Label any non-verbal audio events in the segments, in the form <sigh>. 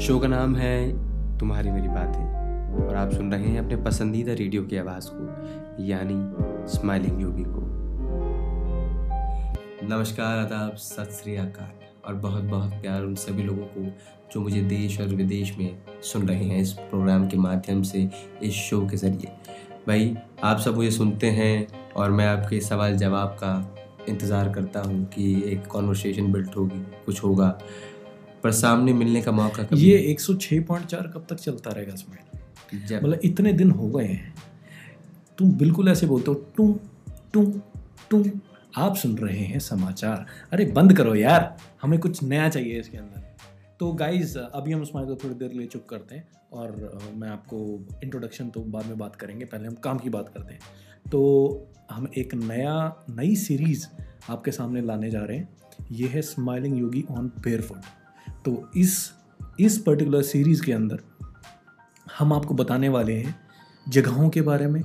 Show का नाम है तुम्हारी मेरी बातें। और आप सुन रहे हैं अपने पसंदीदा रेडियो की आवाज़ को, यानी स्माइलिंग योगी को। नमस्कार, आदाब, सत श्री अकाल। और बहुत बहुत प्यार उन सभी लोगों को जो मुझे देश और विदेश में सुन रहे हैं इस प्रोग्राम के माध्यम से, इस शो के ज़रिए। भाई, आप सब मुझे सुनते हैं और मैं आपके सवाल जवाब का इंतज़ार करता हूँ कि एक कॉन्वर्सेशन बिल्ट होगी, कुछ होगा। पर सामने मिलने का मौका कभी ये 106.4 कब तक चलता रहेगा इसमें? मतलब इतने दिन हो गए हैं। तुम बिल्कुल ऐसे बोलते हो टू टू टू। आप सुन रहे हैं समाचार। अरे बंद करो यार हमें कुछ नया चाहिए इसके अंदर। तो गाइज़ अभी हम स्माइल को थोड़ी देर लिए चुप करते हैं और मैं आपको इंट्रोडक्शन तो बाद में बात करेंगे पहले हम काम की बात करते हैं। तो हम एक नया नई सीरीज़ आपके सामने लाने जा रहे हैं। ये है स्माइलिंग योगी ऑन बेयरफुट तो इस इस पर्टिकुलर सीरीज़ के अंदर हम आपको बताने वाले हैं जगहों के बारे में,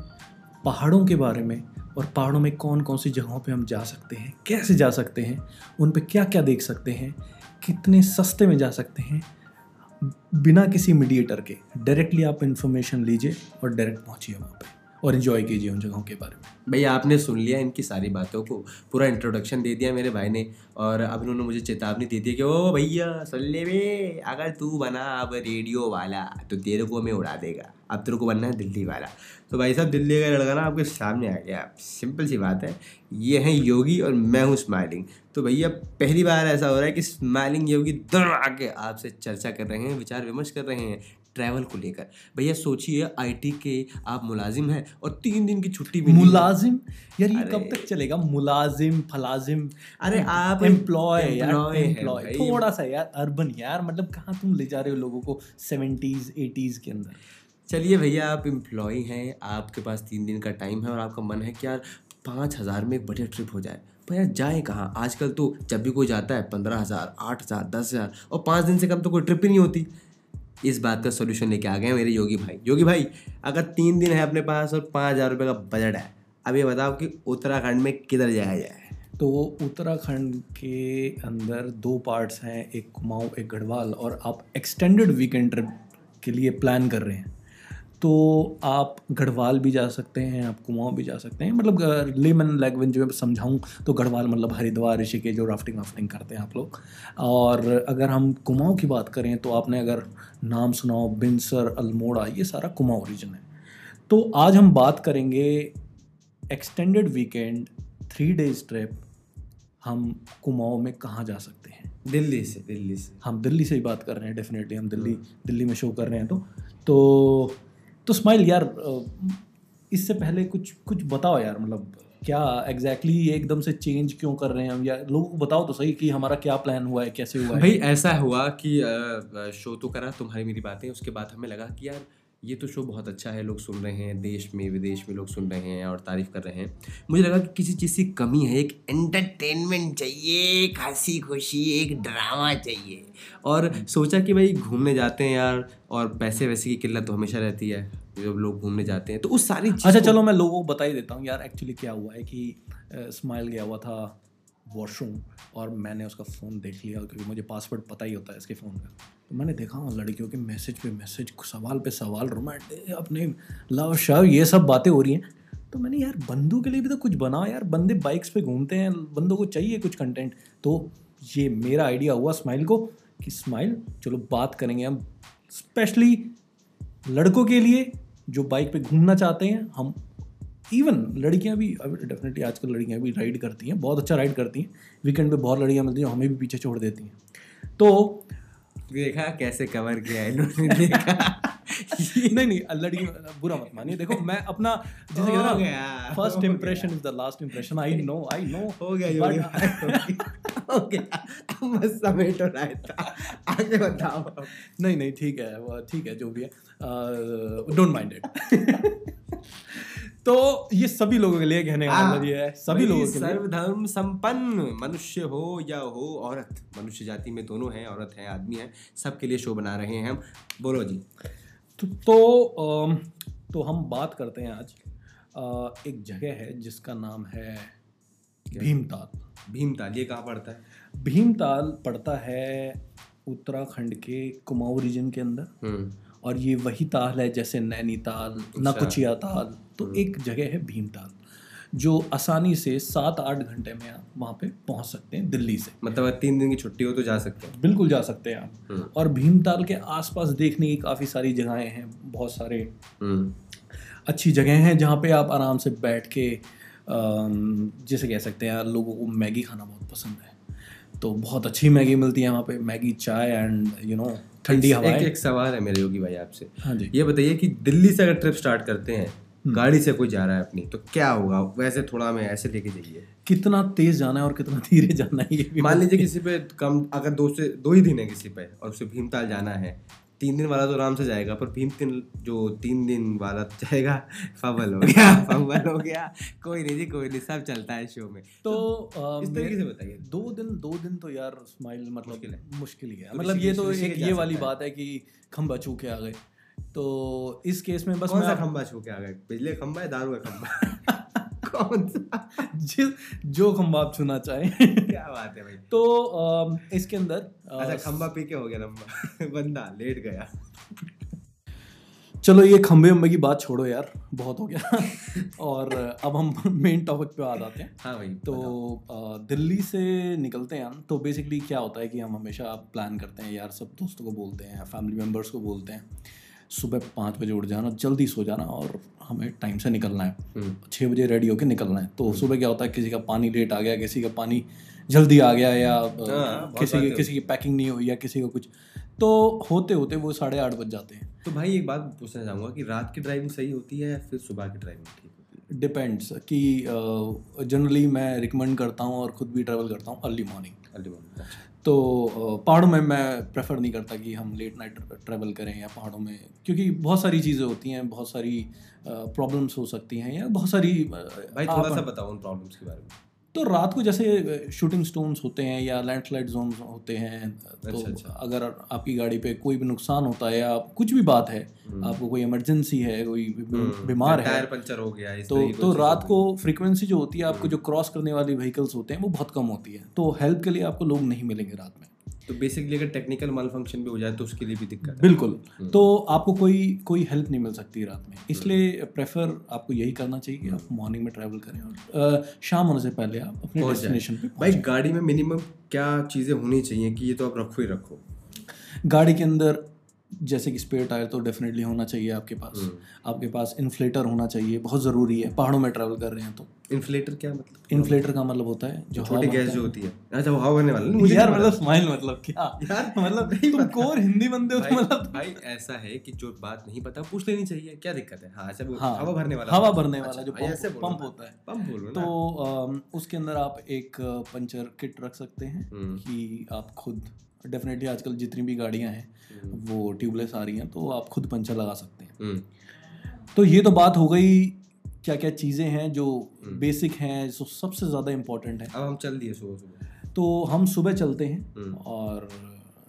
पहाड़ों के बारे में और पहाड़ों में कौन कौन सी जगहों पे हम जा सकते हैं, कैसे जा सकते हैं, उन पे क्या क्या देख सकते हैं, कितने सस्ते में जा सकते हैं, बिना किसी मीडिएटर के। डायरेक्टली आप इन्फॉर्मेशन लीजिए और डायरेक्ट पहुँचिए वहाँ पर और इन्जॉय कीजिए उन जगहों के बारे में। भैया, आपने सुन लिया इनकी सारी बातों को। पूरा इंट्रोडक्शन दे दिया मेरे भाई ने और अब उन्होंने मुझे चेतावनी दे दी कि, ओ भैया, सुन ले बे, अगर तू बना अब रेडियो वाला तो तेरे को मैं उड़ा देगा। अब तेरे को बनना है दिल्ली वाला। तो भाई साहब, दिल्ली का लड़का ना आपके सामने आ गया। सिंपल सी बात है, ये हैं योगी और मैं हूँ स्माइलिंग तो भैया, पहली बार ऐसा हो रहा है कि स्माइलिंग योगी दोनों आके आपसे चर्चा कर रहे हैं, विचार विमर्श कर रहे हैं ट्रैवल को लेकर। भैया, सोचिए आईटी के आप मुलाजिम हैं और तीन दिन की छुट्टी है। मुलाजिम? यार ये कब तक चलेगा? मुलाजिम फलाजिम अरे आप एम्प्लॉय यार एम्प्लॉय थोड़ा सा यार अर्बन यार मतलब कहाँ तुम ले जा रहे हो लोगों को सेवेंटीज एटीज के अंदर? चलिए भैया आप एम्प्लॉय हैं आपके पास तीन दिन का टाइम है और आपका मन है कि यार पाँच हज़ार में एक बढ़िया ट्रिप हो जाए। भैया जाए कहाँ? आजकल तो जब भी कोई जाता है पंद्रह हज़ार आठ हज़ार दस हज़ार और पाँच दिन से कम तो कोई ट्रिप ही नहीं होती। इस बात का सोल्यूशन लेके आ गए मेरे योगी भाई। योगी भाई अगर तीन दिन है अपने पास और पाँच हज़ार रुपये का बजट है अब ये बताओ कि उत्तराखंड में किधर जाया जाए? तो उत्तराखंड के अंदर दो पार्ट्स हैं, एक कुमाऊँ, एक गढ़वाल, और आप एक्सटेंडेड वीकेंड ट्रिप के लिए प्लान कर रहे हैं। तो आप गढ़वाल भी जा सकते हैं, आप कुमाऊँ भी जा सकते हैं। मतलब लेमन लैंग्वेज में समझाऊँ तो गढ़वाल मतलब हरिद्वार, ऋषिकेश, जो राफ्टिंग वाफ्टिंग करते हैं आप लोग। और अगर हम कुमाऊँ की बात करें तो आपने अगर नाम सुनाओ बिनसर अल्मोड़ा, ये सारा कुमाऊँ रीजन है। तो आज हम बात करेंगे extended weekend three days trip हम कुमाऊँ में कहाँ जा सकते हैं? दिल्ली से दिल्ली से। हम दिल्ली से ही बात कर रहे हैं डेफिनेटली हम दिल्ली दिल्ली में शो कर रहे हैं तो। तो तो स्माइल यार इससे पहले कुछ कुछ बताओ यार मतलब क्या एग्जैक्टली exactly एकदम से चेंज क्यों कर रहे हैं हम? या लोगों को बताओ तो सही कि हमारा क्या प्लान हुआ है कैसे हुआ है? भाई ऐसा हुआ कि शो तो करा तुम्हारी मेरी बातें उसके बाद हमें लगा कि यार ये तो शो बहुत अच्छा है लोग सुन रहे हैं देश में विदेश में लोग सुन रहे हैं और तारीफ़ कर रहे हैं। मुझे लगा कि किसी चीज़ की कमी है एक एंटरटेनमेंट चाहिए एक हँसी खुशी एक ड्रामा चाहिए। और सोचा कि भाई घूमने जाते हैं यार और पैसे वैसे की किल्लत तो हमेशा रहती है जब लोग घूमने जाते हैं तो उस सारी अच्छा चलो मैं लोगों को बता ही देता हूँ यार एक्चुअली क्या हुआ है कि स्माइल गया हुआ था वॉशरूम और मैंने उसका फ़ोन देख लिया, क्योंकि मुझे पासवर्ड पता ही होता है इसके फ़ोन का। तो मैंने देखा लड़कियों के मैसेज पे मैसेज सवाल पे सवाल रोमांटिक अपने लव शव ये सब बातें हो रही हैं। तो मैंने, यार बंदों के लिए भी तो कुछ बनाओ यार, बंदे बाइक्स पे घूमते हैं, बंदों को चाहिए कुछ कंटेंट तो ये मेरा आइडिया हुआ स्माइल को, कि स्माइल चलो बात करेंगे हम स्पेशली लड़कों के लिए जो बाइक पे घूमना चाहते हैं, हम इवन लड़कियाँ भी अब डेफिनेटली आजकल लड़कियाँ भी राइड करती हैं बहुत अच्छा राइड करती हैं। वीकेंड पे बहुत लड़कियाँ मिलती हैं हमें भी पीछे छोड़ देती हैं। तो देखा कैसे कवर किया इन्होंने देखा। <laughs> नहीं नहीं लड़की बुरा मत मानिए। देखो मैं अपना जैसे कहते गया, फ़र्स्ट गया। Impression is the last impression I know I know हो गया हो गया। बस समेट रहा था। आगे बताओ। नहीं नहीं ठीक है ठीक है जो भी है। डोंट माइंड इट तो ये सभी लोगों के लिए कहने का मतलब ये है सभी लोगों के लिए। सर्वधर्म संपन्न मनुष्य हो या हो औरत। मनुष्य जाति में दोनों हैं औरत हैं आदमी है सबके लिए शो बना रहे हैं हम। बोलो जी। तो तो, तो हम बात करते हैं आज एक जगह है जिसका नाम है भीमताल। भीमताल ये कहाँ पड़ता है? भीमताल पड़ता है उत्तराखंड के कुमाऊं रीजन के अंदर। हम्म। और ये वही ताल है जैसे नैनीताल नकुचिया ताल तो एक जगह है भीमताल जो आसानी से सात आठ घंटे में आप वहाँ पे पहुँच सकते हैं दिल्ली से। मतलब तीन दिन की छुट्टी हो तो जा सकते हैं। बिल्कुल जा सकते हैं आप। हम्म। और भीमताल के आसपास देखने की काफ़ी सारी जगहें हैं बहुत सारे हम्म। अच्छी जगह हैं जहाँ पे आप आराम से बैठ के जैसे कह सकते हैं लोगों को मैगी खाना बहुत पसंद है। तो बहुत अच्छी मैगी मिलती है वहाँ पे मैगी चाय एंड यू नो ठंडी एक एक सवाल है मेरे योगी भाई आपसे। हाँ जी। ये बताइए कि दिल्ली से अगर ट्रिप स्टार्ट करते हैं गाड़ी से कोई जा रहा है अपनी तो क्या होगा? वैसे थोड़ा हमें ऐसे लेके जाइए। कितना तेज जाना है और कितना धीरे जाना है ये मान लीजिए किसी पे कम अगर दो से दो ही दिन है किसी पे और उसे भीमताल जाना है तीन दिन वाला तो आराम से जाएगा पर भीम तीन जो तीन दिन वाला जाएगा फवल हो गया <laughs> फवल हो गया। कोई नहीं जी कोई नहीं सब चलता है शो में। तो अ, इस तरीके से बताइए। दो दिन दो दिन तो यार स्माइल मतलब मुश्किल है। मुश्किल ही तो मतलब ये तो एक ये वाली बात है कि खंबा छू के आ गए। तो इस केस में बस कौन सा खंबा छू के आ गए? बिजली खम्बा है दारू का खंबा <laughs> कौन सा जिस जो खंबा आप छूना चाहें। क्या बात है भाई। तो अम, इसके अंदर अच्छा खंबा पी के हो गया लंबा <laughs> बंदा लेट गया। चलो ये खंबे वंबे की बात छोड़ो यार बहुत हो गया। <laughs> और अब हम मेन टॉपिक पे आ जाते हैं। हाँ भाई तो दिल्ली से निकलते हैं हम तो बेसिकली क्या होता है कि हम हमेशा प्लान करते हैं यार सब दोस्तों को बोलते हैं फैमिली मेंबर्स को बोलते हैं। सुबह पाँच बजे उठ जाना जल्दी सो जाना और हमें टाइम से निकलना है। हम्म, छः बजे रेडी होकर निकलना है। तो सुबह क्या होता है किसी का पानी लेट आ गया किसी का पानी जल्दी आ गया या अ, किसी की किसी की पैकिंग नहीं हुई या किसी का कुछ। तो होते होते वो साढ़े आठ बज जाते हैं। तो भाई एक बात पूछना चाहूँगा कि रात की ड्राइविंग सही होती है या फिर सुबह की ड्राइविंग ठीक होती है? डिपेंड्स कि जनरली मैं रिकमेंड करता हूँ और ख़ुद भी ट्रैवल करता हूँ अर्ली मॉर्निंग अर्ली मॉर्निंग तो पहाड़ों में मैं प्रेफर नहीं करता कि हम लेट नाइट ट्रैवल करें या पहाड़ों में क्योंकि बहुत सारी चीज़ें होती हैं बहुत सारी प्रॉब्लम्स हो सकती हैं या बहुत सारी भाई थोड़ा सा बताओ उन प्रॉब्लम्स के बारे में। तो रात को जैसे शूटिंग स्टोन्स होते हैं या लैंडस्लाइड जोन होते हैं तो अच्छा, अच्छा। अगर आपकी गाड़ी पे कोई भी नुकसान होता है या कुछ भी बात है हम्म। आपको कोई इमरजेंसी है कोई हम्म, बीमार है टायर पंचर हो गया इस तो तो रात को फ्रीक्वेंसी जो होती है आपको जो क्रॉस करने वाली व्हीकल्स होते हैं वो बहुत कम होती है तो हेल्प के लिए आपको लोग नहीं मिलेंगे रात में। तो बेसिकली अगर टेक्निकल माल फ़ंक्शन भी हो जाए तो उसके लिए भी दिक्कत है। बिल्कुल। हम्म। तो आपको कोई कोई हेल्प नहीं मिल सकती रात में। इसलिए प्रेफर आपको यही करना चाहिए कि आप मॉर्निंग में ट्रैवल करें और शाम होने से पहले आप अपने डेस्टिनेशन पे भाई गाड़ी में मिनिमम क्या चीज़ें होनी चाहिए कि ये तो आप रखो ही रखो? गाड़ी के अंदर जैसे कि स्पेयर टायर तो डेफिनेटली होना चाहिए आपके पास। हम्म। आपके पास इन्फ्लेटर होना चाहिए बहुत ज़रूरी है। पहाड़ों में ट्रैवल कर रहे हैं तो। इन्फ्लेटर क्या मतलब? इन्फ्लेटर का मतलब होता है जो छोटी गैस जो होती है। अच्छा हवा भरने वाला। नहीं, मुझे यार मतलब। स्माइल मतलब क्या? यार <laughs> मतलब तुम कोर हिंदी बंदे हो तो मतलब भाई ऐसा है कि जो बात नहीं पता पूछ लेनी चाहिए। क्या दिक्कत है? हाँ वो हाँ, हवा भरने वाला हवा भरने वाला अच्छा, जो पंप। होता है। पंप बोलो तो उसके अंदर आप एक पंचर किट रख सकते हैं हम्म, कि आप खुद डेफिनेटली आजकल जितनी भी गाड़ियाँ हैं हम्म, वो ट्यूबलेस आ रही हैं तो आप खुद पंचर लगा सकते हैं। हम्म, तो ये तो बात हो गई क्या क्या चीज़ें हैं जो हम्म। बेसिक हैं जो सबसे ज़्यादा इम्पोर्टेंट है। अब हम चल दिए सुबह सुबह। तो हम सुबह चलते हैं हम्म, और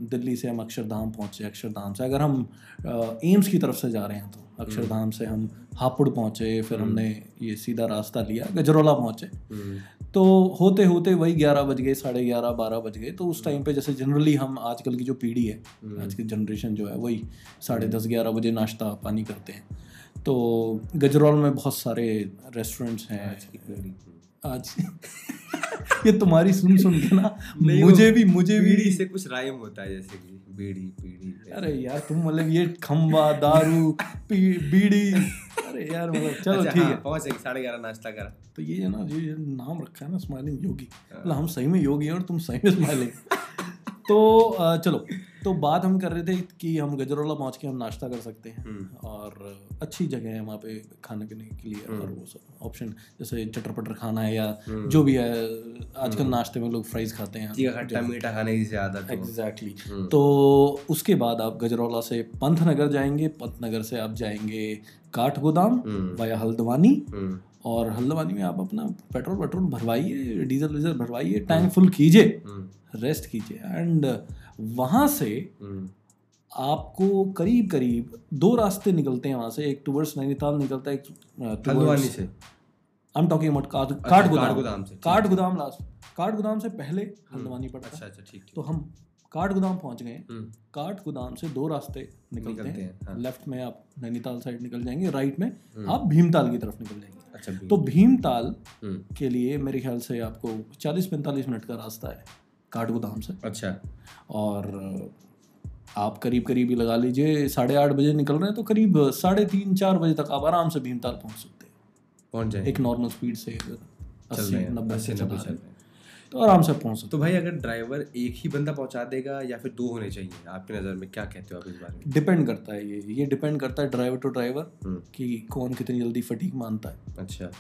दिल्ली से हम अक्षरधाम पहुँचे अक्षरधाम से। अगर हम एम्स की तरफ़ से जा रहे हैं तो। अक्षरधाम से हम हापुड़ पहुँचे फिर हम्म। हमने ये सीधा रास्ता लिया गजरौला पहुँचे। हम्म, तो होते होते वही ग्यारह बज गए साढ़े ग्यारह बारह बज गए। तो उस टाइम पे जैसे जनरली हम आजकल की जो पीढ़ी है हम्म, आज की जनरेशन जो है वही साढ़े दस ग्यारह बजे नाश्ता पानी करते हैं। तो गजरौल में बहुत सारे रेस्टोरेंट्स हैं आज। <laughs> ये तुम्हारी सुन सुन के ना मुझे भी मुझे भी से कुछ राइम होता है जैसे कि बीड़ी पीढ़ी अरे यार तुम मतलब ये खंबा दारू बीड़ी। अरे यार मतलब चलो अच्छा, ठीक हाँ, है पहुँच गए साढ़े ग्यारह नाश्ता करा। तो ये है ना ये ये नाम रखा है ना स्माइलिंग योगी। हाँ। मतलब हम सही में योगी हैं और तुम सही में स्माइलिंग <laughs> तो चलो। तो बात हम कर रहे थे कि हम गजरौला पहुँच के हम नाश्ता कर सकते हैं हम्म, और अच्छी जगह है वहाँ पे खाने पीने के लिए और हम्म। वो सब ऑप्शन जैसे चटर पटर खाना है या हम्म। जो भी है आजकल नाश्ते में लोग फ्राइज खाते हैं। खट्टा मीठा खाने की है एग्जैक्टली हम्म, तो उसके बाद आप गजरौला से पंतनगर जाएँगे। पंथ नगर से आप जाएँगे काठ गोदाम वाया हल्द्वानी और हल्द्वानी में आप अपना पेट्रोल पेट्रोल भरवाइए डीजल वीजल भरवाइए टैंक फुल कीजिए रेस्ट कीजिए। एंड वहाँ से हम्म, आपको करीब करीब दो रास्ते निकलते हैं वहाँ से। एक टूवर्ड्स नैनीताल निकलता है एक हल्द्वानी से। आई एम टॉकिंग अबाउट काठ से, ठीक। काठगोदाम लास्ट काठगोदाम से पहले हल्द्वानी पड़ता अच्छा है। अच्छा ठीक तो हम काठ गोदाम पहुँच गए। हम्म, काठ गोदाम से दो रास्ते निकलते हैं हैं। लेफ़्ट में आप नैनीताल साइड निकल जाएँगे राइट में आप भीमताल की तरफ़ निकल जाएँगे। अच्छा भी तो भीमताल हम्म, के लिए मेरे ख्याल से आपको 40-45 मिनट का रास्ता है। काठ गोदाम से। अच्छा। और आप करीब करीब ही लगा लीजिए साढ़े आठ बजे निकल रहे हैं तो करीब साढ़े तीन चार बजे तक आप आराम से भीमताल पहुँच सकते हैं। पहुँच जाए एक नॉर्मल स्पीड से अस्सी नब्बे से नब्बे चल रहे हैं। तो आराम से पहुँच सकते तो भाई अगर ड्राइवर एक ही बंदा पहुँचा देगा या फिर दो होने चाहिए आपकी नज़र में क्या कहते हो आप इस बारे में? डिपेंड करता है ये ये डिपेंड करता है ड्राइवर टू ड्राइवर कि कौन कितनी जल्दी फटीक मानता है। अच्छा।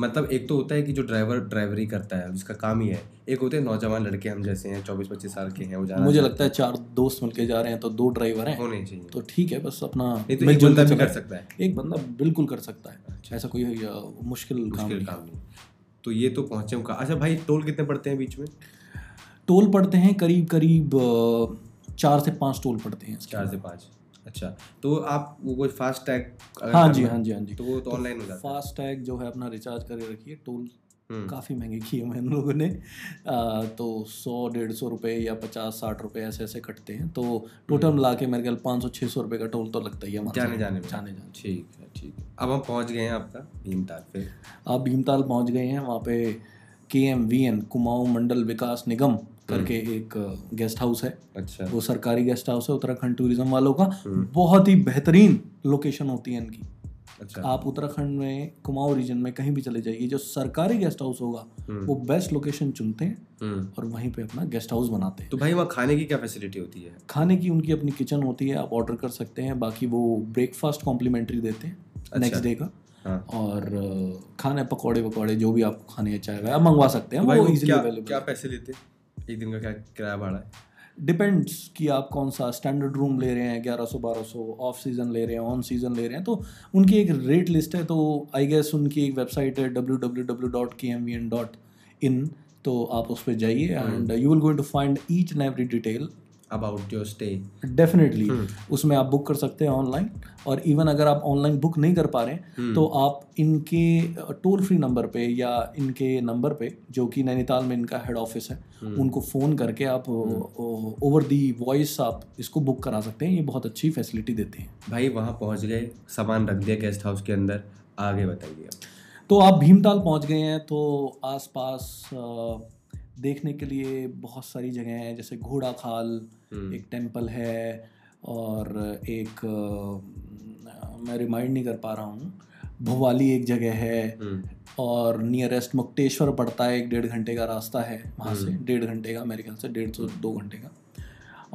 मतलब एक तो होता है कि जो ड्राइवर ड्राइवरी करता है जिसका काम ही है। एक होते हैं नौजवान लड़के हम जैसे हैं चौबीस पच्चीस साल के हैं वो जाना मुझे लगता है चार दोस्त मिलके जा रहे हैं तो दो ड्राइवर हैं। होने चाहिए। तो ठीक है बस अपना तो एक बंदा भी कर सकता है। एक बंदा बिल्कुल कर सकता है। ऐसा कोई मुश्किल काम मुश्किल नहीं। तो ये तो पहुँचे उनका। अच्छा भाई टोल कितने पड़ते हैं बीच में? टोल पड़ते हैं करीब करीब चार से पाँच टोल पड़ते हैं चार से पाँच। अच्छा तो आप वो कोई फास्ट टैग हाँ जी हाँ जी हाँ जी। तो वो तो ऑनलाइन हो जाता फास्ट टैग जो है अपना रिचार्ज करके रखिए। टोल हम्म। काफ़ी महँगे किए हुए हैं हम लोगों ने। आ, तो सौ डेढ़ सौ रुपये या पचास साठ रुपये ऐसे ऐसे कटते हैं। तो टोटल मिला के मेरे ख्याल पाँच सौ छः सौ रुपये का टोल तो लगता ही है जाने जाने में। जाने जाने। ठीक है ठीक है। अब हम पहुँच गए हैं आपका भीमताल पे। आप भीमताल पहुँच गए हैं वहाँ पे K M V N Kumaon Mandal Vikas Nigam. करके एक गेस्ट हाउस है। अच्छा। वो सरकारी गेस्ट हाउस है उत्तराखंड टूरिज़्म वालों का। बहुत ही बेहतरीन लोकेशन होती है इनकी। अच्छा। आप उत्तराखंड में कुमाऊं रीजन में कहीं भी चले जाइए जो सरकारी गेस्ट हाउस होगा वो बेस्ट लोकेशन चुनते हैं हम्म। और वहीं पे अपना गेस्ट हाउस बनाते हैं। तो भाई वहाँ खाने की क्या फैसिलिटी होती है? खाने की उनकी अपनी किचन होती है आप ऑर्डर कर सकते हैं बाकी वो ब्रेकफास्ट कॉम्प्लीमेंट्री देते हैं नेक्स्ट डे का। हाँ। और खाने पकौड़े वकौड़े जो भी आपको खाने चाहे आप मंगवा सकते हैं तो वो इजीली क्या अवेलेबल क्या पैसे लेते हैं? एक दिन का क्या किराया भाड़ा है? डिपेंड्स कि आप कौन सा स्टैंडर्ड रूम ले रहे हैं ग्यारह सौ बारह सौ ऑफ़ सीज़न ले रहे हैं ऑन सीज़न ले रहे हैं तो उनकी एक रेट लिस्ट है तो आई गेस उनकी एक वेबसाइट है W W W dot K M V N dot in तो आप उस पर जाइए and you will going to find each and every detail about your stay definitely उसमें आप बुक कर सकते हैं ऑनलाइन और इवन अगर आप ऑनलाइन बुक नहीं कर पा रहे हैं hmm. तो आप इनके टोल फ्री नंबर पे या इनके नंबर पे जो कि नैनीताल में इनका हेड ऑफ़िस है hmm. उनको फ़ोन करके आप ओवर दी वॉइस आप इसको बुक करा सकते हैं ये बहुत अच्छी फैसिलिटी देते हैं भाई वहाँ पहुँच गए सामान रख दिया गेस्ट हाउस के अंदर आगे बताइए। तो आप भीमताल पहुँच गए हैं तो आसपास देखने के लिए बहुत सारी जगह हैं जैसे घोड़ा खाल एक टेंपल है और एक मैं रिमाइंड नहीं कर पा रहा हूँ भोवाली एक जगह है हम्म। और नियरेस्ट मुक्तेश्वर पड़ता है एक डेढ़ घंटे का रास्ता है वहाँ से डेढ़ घंटे का मेरे ख्याल से डेढ़ सौ दो घंटे का।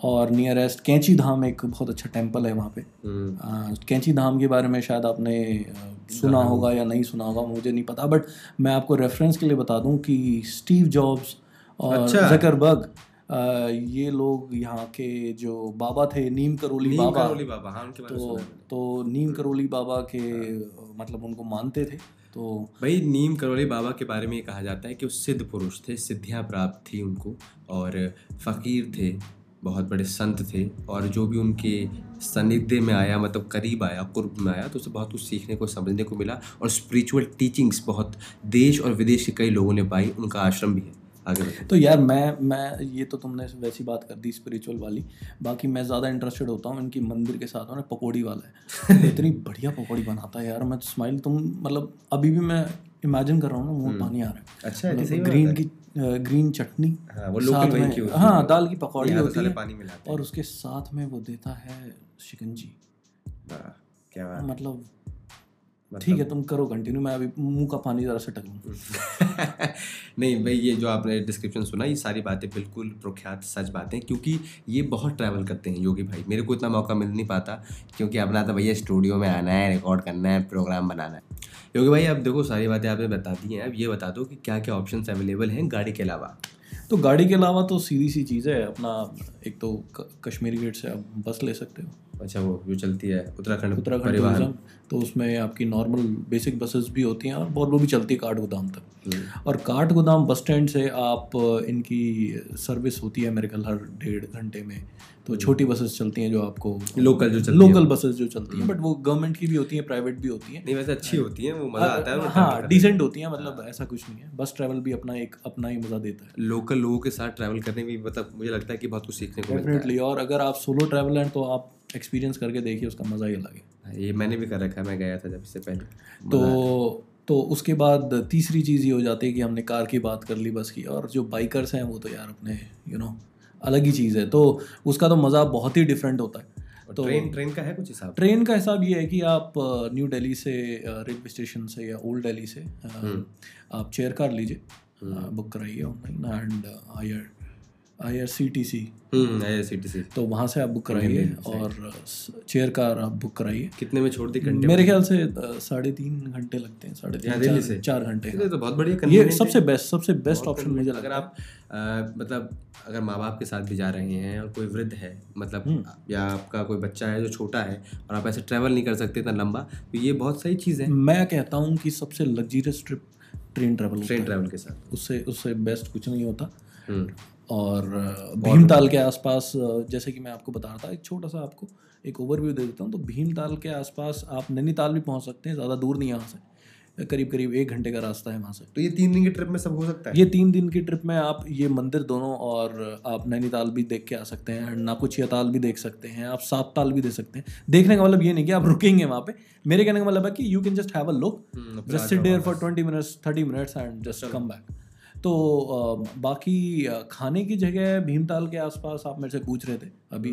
और नियरेस्ट कैंची धाम एक बहुत अच्छा टेंपल है वहाँ पे। हम्म। कैंची धाम के बारे में शायद आपने सुना होगा या नहीं सुना होगा मुझे नहीं पता बट मैं आपको रेफरेंस के लिए बता दूँ कि स्टीव जॉब्स और अच्छा। जकरबर्ग आ, ये लोग यहाँ के जो बाबा थे नीम करोली नीम बाबा करोली बाबा हाँ उनके तो। तो नीम करोली बाबा के हाँ। मतलब उनको मानते थे तो भाई नीम करोली बाबा के बारे में ये कहा जाता है कि वो सिद्ध पुरुष थे सिद्धियाँ प्राप्त थी उनको और फकीर थे बहुत बड़े संत थे और जो भी उनके सानिध्य में आया मतलब करीब आया कुर्ब में आया तो उसे बहुत कुछ सीखने को समझने को मिला और स्पिरिचुअल टीचिंग्स बहुत देश और विदेश के कई लोगों ने पाई उनका आश्रम भी है आगे तो यार मैं मैं ये तो तुमने वैसी बात कर दी स्पिरिचुअल वाली। बाकी मैं ज़्यादा इंटरेस्टेड होता हूँ इनकी मंदिर के साथ में पकौड़ी वाला है। <laughs> इतनी बढ़िया पकौड़ी बनाता है यार मैं स्माइल तुम मतलब अभी भी मैं इमेजिन कर रहा हूँ ना मुँह में पानी आ रहा है। अच्छा ही मतलब ग्रीन की ग्रीन चटनी हाँ वो साथ में- की हाँ दाल की पकौड़ी तो होती है पानी और उसके साथ में वो देता है शिकंजी। क्या मतलब- ठीक है तुम करो कंटिन्यू मैं अभी मुँह का पानी ज़रा से टक लूँ। <laughs> नहीं भाई ये जो आपने डिस्क्रिप्शन सुना ये सारी बातें बिल्कुल प्रख्यात सच बातें क्योंकि ये बहुत ट्रैवल करते हैं योगी भाई। मेरे को इतना मौका मिल नहीं पाता क्योंकि अपना तो भैया स्टूडियो में आना है रिकॉर्ड करना है प्रोग्राम बनाना है। योगी भाई अब देखो सारी बातें आपने बता दी हैं। अब ये बता दो कि क्या क्या ऑप्शन अवेलेबल हैं गाड़ी के अलावा? तो गाड़ी के अलावा तो सीधी सी चीज़ है अपना एक तो कश्मीरी गेट से आप बस ले सकते हो। अच्छा वो जो चलती है उत्तराखंड उत्तराखंड परिवहन। तो उसमें आपकी नॉर्मल बेसिक बसेस भी होती हैं और वो भी चलती है काठ गोदाम तक। हम्म। और काठ गोदाम बस स्टैंड से आप इनकी सर्विस होती है मेरे ख्याल हर डेढ़ घंटे में। तो छोटी बसेस चलती हैं जो आपको लोकल जो चलती लोकल बसेस जो चलती हैं बट वो गवर्नमेंट की भी होती हैं प्राइवेट भी होती हैं। नहीं वैसे अच्छी होती हैं वो मज़ा आता है हाँ डिसेंट होती हैं मतलब ऐसा कुछ नहीं है। बस ट्रैवल भी अपना एक अपना ही मज़ा देता है। लोकल लोगों के साथ ट्रैवल करने में भी मतलब मुझे लगता है कि बहुत कुछ सीखने को डेफिनेटली और अगर आप सोलो ट्रैवल हैं तो आप एक्सपीरियंस करके देखिए उसका मज़ा ही अलग है। है ये मैंने भी कर रखा है मैं गया था जब इससे पहले। तो तो उसके बाद तीसरी चीज़ ये हो जाती है कि हमने कार की बात कर ली बस की और जो बाइकर्स हैं वो तो यार अपने यू you नो अलग ही चीज़ है। तो उसका तो मज़ा बहुत ही डिफरेंट होता है। तो ट्रेन ट्रेन का है कुछ हिसाब? ट्रेन का हिसाब ये है कि आप न्यू दिल्ली से रेलवे स्टेशन से या ओल्ड दिल्ली से हम्म। आप चेयर कार लीजिए बुक कराइए online and I R I R C T C hmm IRCTC तो वहाँ से आप बुक कराइए और चेयर कार आप बुक कराइए। कितने में छोड़ दी घंटे मेरे ख्याल से साढ़े तीन घंटे लगते हैं साढ़े तीन दिल्ली चार, से? चार घंटे तो बहुत बढ़िया ये है। सबसे बेस्ट सबसे बेस्ट ऑप्शन मुझे अगर आप मतलब अगर माँ बाप के साथ भी जा रहे हैं और कोई वृद्ध है मतलब हम्म। या आपका कोई बच्चा है जो छोटा है और आप ऐसे ट्रैवल नहीं कर सकते इतना लंबा तो ये बहुत सही चीज़ है। मैं कहता हूँ कि सबसे luxurious trip train travel train travel के साथ। उससे उससे बेस्ट कुछ नहीं होता। हम्म। और भीमताल के आसपास जैसे कि मैं आपको बता रहा था एक छोटा सा आपको एक ओवरव्यू दे देता हूँ। तो भीमताल के आसपास आप नैनीताल भी पहुँच सकते हैं ज़्यादा दूर नहीं यहाँ से। करीब करीब एक घंटे का रास्ता है वहाँ से। तो ये तीन दिन की ट्रिप में सब हो सकता है? ये तीन दिन की ट्रिप में आप ये मंदिर दोनों और आप नैनीताल भी देख के आ सकते हैं नाकुचिया ताल भी देख सकते हैं आप सात ताल भी देख सकते हैं। देखने का मतलब ये नहीं कि आप रुकेंगे वहाँ पे। मेरे कहने का मतलब है कि you can just have a look just sit there for twenty minutes thirty minutes and just come back तो बाकी खाने की जगह भीमताल के आसपास आप मेरे से पूछ रहे थे अभी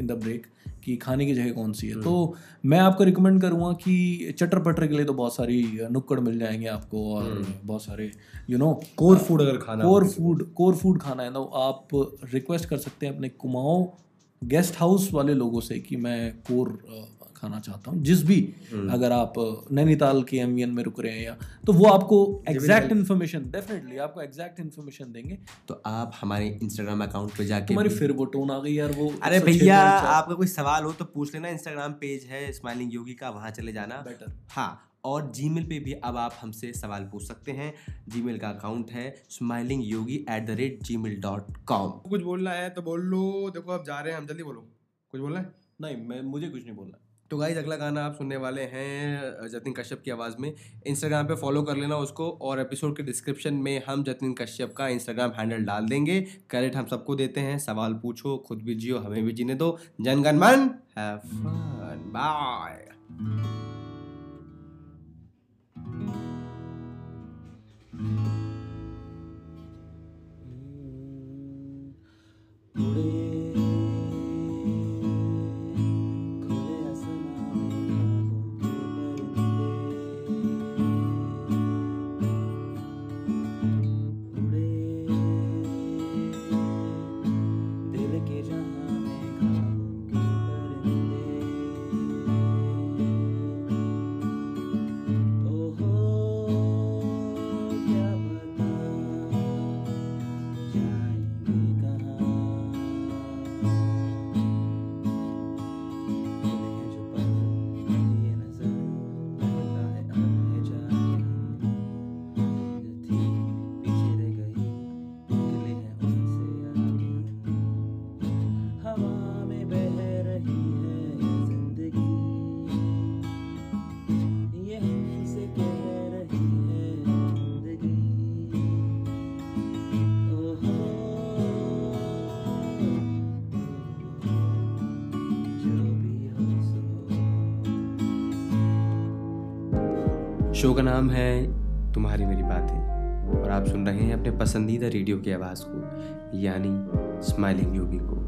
इन द ब्रेक कि खाने की जगह कौन सी है। तो मैं आपको रिकमेंड करूँगा कि चटर पटर के लिए तो बहुत सारी नुक्कड़ मिल जाएँगे आपको और बहुत सारे यू नो कोर फ़ूड अगर खाना कोर फ़ूड कोर फ़ूड खाना है तो आप रिक्वेस्ट कर सकते हैं अपने कुमाऊं गेस्ट हाउस वाले लोगों से कि मैं कोर खाना चाहता हूँ। जिस भी अगर आप नैनीताल के एम में रुक रहे हैं या तो वो आपको एग्जैक्ट इन्फॉर्मेशन डेफिनेटली आपको एग्जैक्ट इन्फॉर्मेशन देंगे। तो आप हमारे इंस्टाग्राम अकाउंट पे जाके तुम्हारी फिर वो टोन आ गई यार वो अरे भैया आपका कोई सवाल हो तो पूछ लेना इंस्टाग्राम पेज है स्माइलिंग योगी का वहाँ चले जाना। बेटर हाँ और जीमेल पे भी अब आप हमसे सवाल पूछ सकते हैं। जीमेल का अकाउंट है smiling Yogi at the rate Gmail dot com कुछ बोलना है तो बोल लो। देखो आप जा रहे हैं हम जल्दी बोलो। कुछ बोलना है? नहीं मैं मुझे कुछ नहीं बोलना। तो गाइज़ अगला गाना आप सुनने वाले हैं जतिन कश्यप की आवाज़ में। इंस्टाग्राम पे फॉलो कर लेना उसको और एपिसोड के डिस्क्रिप्शन में हम जतिन कश्यप का इंस्टाग्राम हैंडल डाल देंगे। क्रेडिट हम सबको देते हैं। सवाल पूछो, खुद भी जियो, हमें भी जीने दो। जनगण मन हैव फन बाय शो का नाम है तुम्हारी मेरी बातें। और आप सुन रहे हैं अपने पसंदीदा रेडियो की आवाज़ को, यानी स्माइलिंग योगी को।